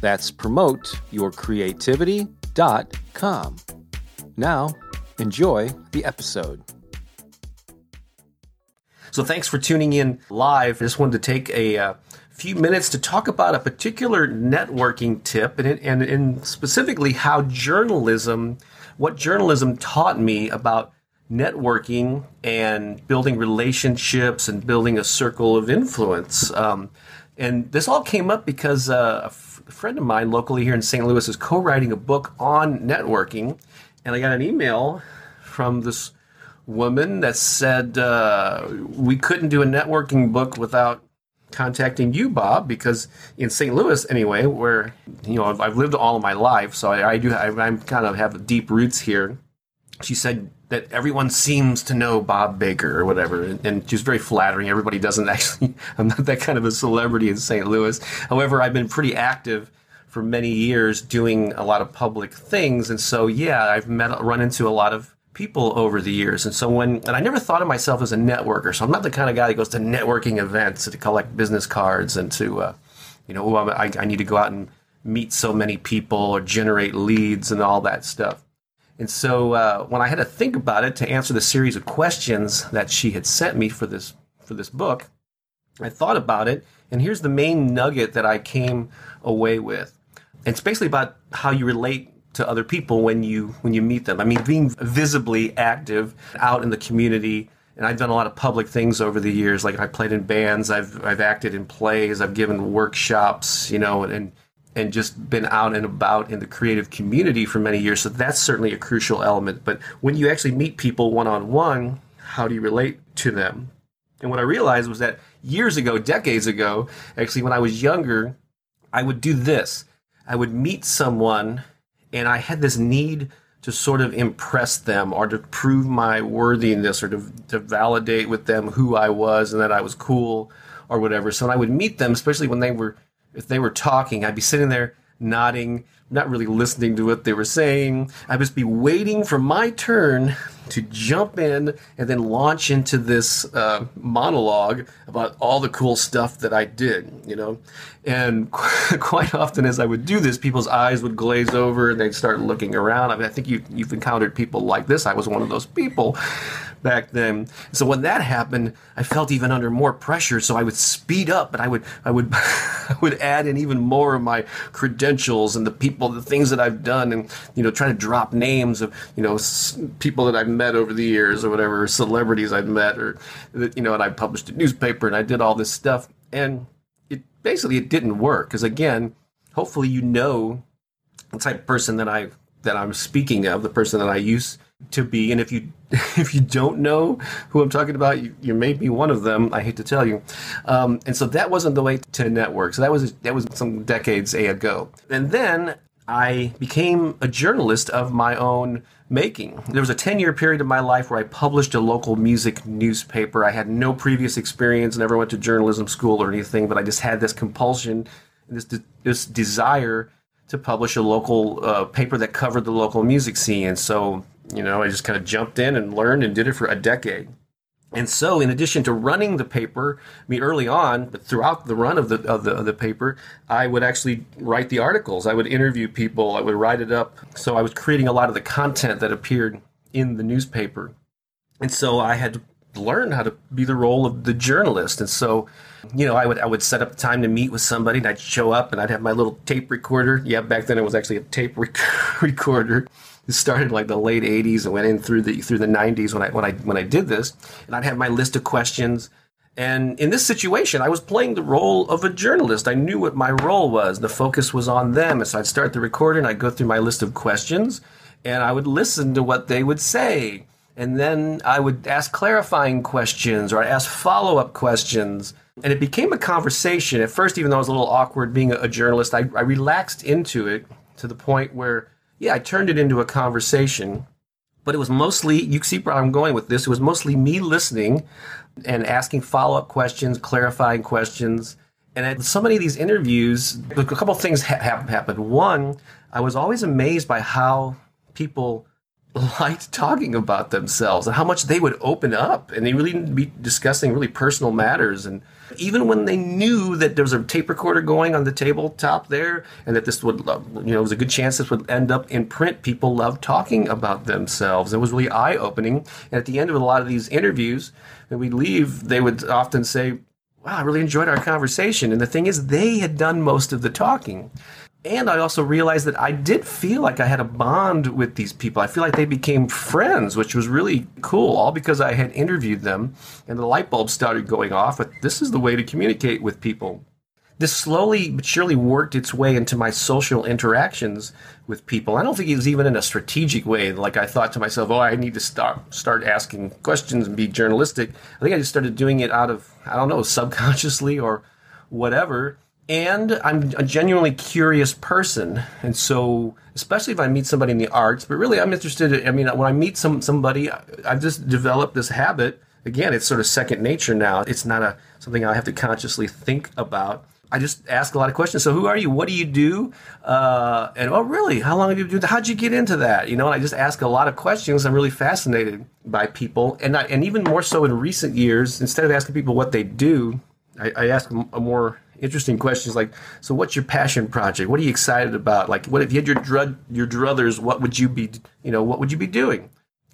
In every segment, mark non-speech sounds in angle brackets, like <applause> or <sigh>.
That's promoteyourcreativity.com. Now, enjoy the episode. So, thanks for tuning in live. I just wanted to take a uh, few minutes to talk about a particular networking tip and, and, and specifically how journalism, what journalism taught me about networking and building relationships and building a circle of influence. Um, and this all came up because uh, a friend of mine locally here in St. Louis is co-writing a book on networking, and I got an email from this woman that said uh, we couldn't do a networking book without contacting you, Bob, because in St. Louis, anyway, where you know I've, I've lived all of my life, so I, I do I, I'm kind of have deep roots here. She said that everyone seems to know Bob Baker or whatever, and, and she's very flattering. Everybody doesn't <laughs> actually. I'm not that kind of a celebrity in St. Louis. However, I've been pretty active for many years doing a lot of public things, and so yeah, I've met run into a lot of people over the years. And so when and I never thought of myself as a networker, so I'm not the kind of guy that goes to networking events to collect business cards and to uh, you know, oh, I, I need to go out and meet so many people or generate leads and all that stuff. And so uh, when I had to think about it to answer the series of questions that she had sent me for this for this book, I thought about it, and here's the main nugget that I came away with. It's basically about how you relate to other people when you when you meet them. I mean, being visibly active out in the community. And I've done a lot of public things over the years. Like I played in bands, I've I've acted in plays, I've given workshops, you know, and and just been out and about in the creative community for many years. So that's certainly a crucial element. But when you actually meet people one on one, how do you relate to them? And what I realized was that years ago, decades ago, actually, when I was younger, I would do this. I would meet someone and I had this need to sort of impress them or to prove my worthiness or to, to validate with them who I was and that I was cool or whatever. So I would meet them, especially when they were if they were talking, I'd be sitting there nodding, not really listening to what they were saying. I'd just be waiting for my turn to jump in and then launch into this uh, monologue about all the cool stuff that I did, you know. And <laughs> quite often, as I would do this, people's eyes would glaze over and they'd start looking around. I mean, I think you, you've encountered people like this. I was one of those people back then. So when that happened, I felt even under more pressure. So I would speed up, and I would I would <laughs> I would add in even more of my credentials and the people, the things that I've done, and you know, try to drop names of you know people that I've met over the years or whatever, celebrities I've met, or you know, and I published a newspaper and I did all this stuff, and it basically it didn't work because again, hopefully you know the type of person that I that I'm speaking of, the person that I used to be. And if you <laughs> if you don't know who I'm talking about, you, you may be one of them. I hate to tell you. Um, and so that wasn't the way to network. So that was that was some decades ago. And then I became a journalist of my own making. There was a 10 year period of my life where I published a local music newspaper. I had no previous experience, never went to journalism school or anything, but I just had this compulsion, this, this desire to publish a local uh, paper that covered the local music scene. And so you know, I just kind of jumped in and learned and did it for a decade. And so, in addition to running the paper, I mean, early on, but throughout the run of the, of the of the paper, I would actually write the articles. I would interview people. I would write it up. So I was creating a lot of the content that appeared in the newspaper. And so I had to learn how to be the role of the journalist. And so, you know, I would I would set up time to meet with somebody, and I'd show up, and I'd have my little tape recorder. Yeah, back then it was actually a tape rec- <laughs> recorder it started like the late 80s and went in through the through the 90s when I when I when I did this and I'd have my list of questions. And in this situation I was playing the role of a journalist. I knew what my role was. The focus was on them. And so I'd start the recording I'd go through my list of questions and I would listen to what they would say. And then I would ask clarifying questions or I'd ask follow-up questions. And it became a conversation. At first even though it was a little awkward being a, journalist I, I relaxed into it to the point where, yeah, I turned it into a conversation, but it was mostly, you see where I'm going with this, it was mostly me listening and asking follow up questions, clarifying questions. And at so many of these interviews, a couple things ha- happened. One, I was always amazed by how people <laughs> liked talking about themselves and how much they would open up and they really be discussing really personal matters and even when they knew that there was a tape recorder going on the tabletop there and that this would uh, you know it was a good chance this would end up in print people loved talking about themselves. It was really eye-opening. And at the end of a lot of these interviews when we leave they would often say wow i really enjoyed our conversation. And the thing is they had done most of the talking and I also realized that I did feel like I had a bond with these people. I feel like they became friends, which was really cool, all because I had interviewed them and the light bulb started going off. But this is the way to communicate with people. This slowly but surely worked its way into my social interactions with people. I don't think it was even in a strategic way. Like I thought to myself, "Oh, I need to start start asking questions and be journalistic." I think I just started doing it out of I don't know, <laughs> subconsciously or whatever and I'm a genuinely curious person, and so especially if I meet somebody in the arts, but really I'm interested. In, I mean, when I meet some somebody, I've just developed this habit. Again, it's sort of second nature now. It's not a something I have to consciously think about. I just ask a lot of questions. So, who are you? What do you do? Uh, and oh, really? How long have you been doing? How'd you get into that? You know, and I just ask a lot of questions. I'm really fascinated by people, and I, and even more so in recent years. Instead of asking people what they do, I, I ask a more interesting questions like, so what's your passion project? What are you excited about? Like, what if you had your drug, your druthers, what would you be, you know, what would you be doing?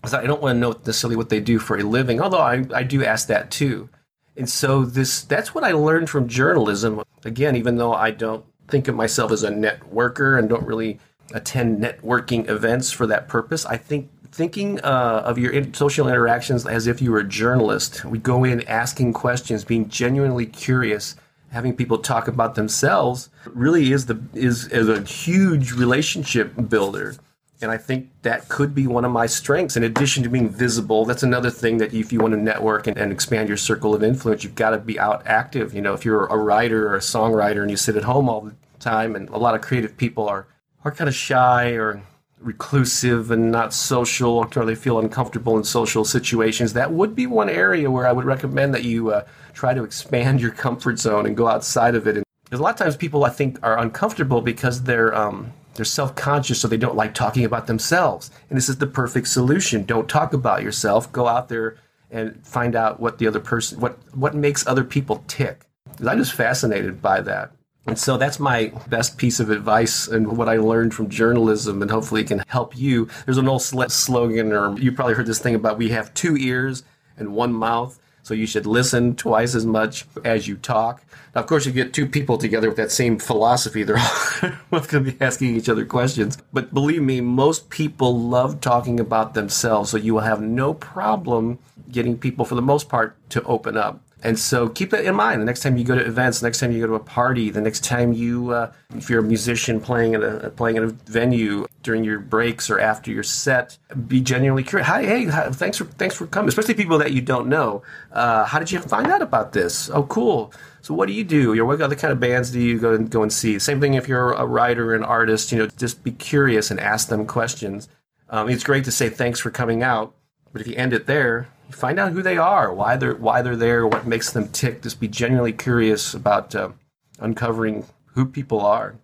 So I don't want to know necessarily what they do for a living, although I, I do ask that too. And so this, that's what I learned from journalism. Again, even though I don't think of myself as a networker and don't really attend networking events for that purpose, I think thinking uh, of your social interactions as if you were a journalist. We go in asking questions, being genuinely curious, having people talk about themselves really is the is, is a huge relationship builder. And i think that could be one of my strengths. In addition to being visible that's another thing that if you want to network and, and expand your circle of influence you've got to be out active. You know if you're a writer or a songwriter and you sit at home all the time and a lot of creative people are are kind of shy or reclusive and not social or they feel uncomfortable in social situations that would be one area where i would recommend that you uh, try to expand your comfort zone and go outside of it. And a lot of times people I think are uncomfortable because they're um, they're self-conscious, so they don't like talking about themselves. And this is the perfect solution. Don't talk about yourself. Go out there and find out what the other person what what makes other people tick. I'm just fascinated by that. And so that's my best piece of advice and what I learned from journalism, and hopefully it can help you. There's an old slogan, or you probably heard this thing about we have two ears and one mouth. So you should listen twice as much as you talk. Now, of course, you get two people together with that same philosophy. They're <laughs> both going to be asking each other questions. But believe me, most people love talking about themselves. So you will have no problem getting people, for the most part, to open up. And so keep that in mind. The next time you go to events, the next time you go to a party, the next time you, uh, if you're a musician playing at a playing at a venue during your breaks or after your set, be genuinely curious. Hi, hey, hi, thanks for thanks for coming. Especially people that you don't know. Uh, how did you find out about this? Oh, cool. So what do you do? Or what other kind of bands do you go and go and see? Same thing if you're a writer, an artist. You know, just be curious and ask them questions. Um, it's great to say thanks for coming out, but if you end it there, find out who they are, why they're why they're there, what makes them tick. Just be genuinely curious about uh, uncovering who people are,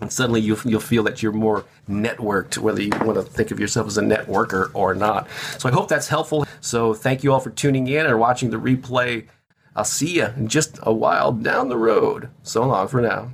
and suddenly you'll you'll feel that you're more networked, whether you want to think of yourself as a networker or not. So I hope that's helpful. So thank you all for tuning in or watching the replay. I'll see you in just a while down the road. So long for now.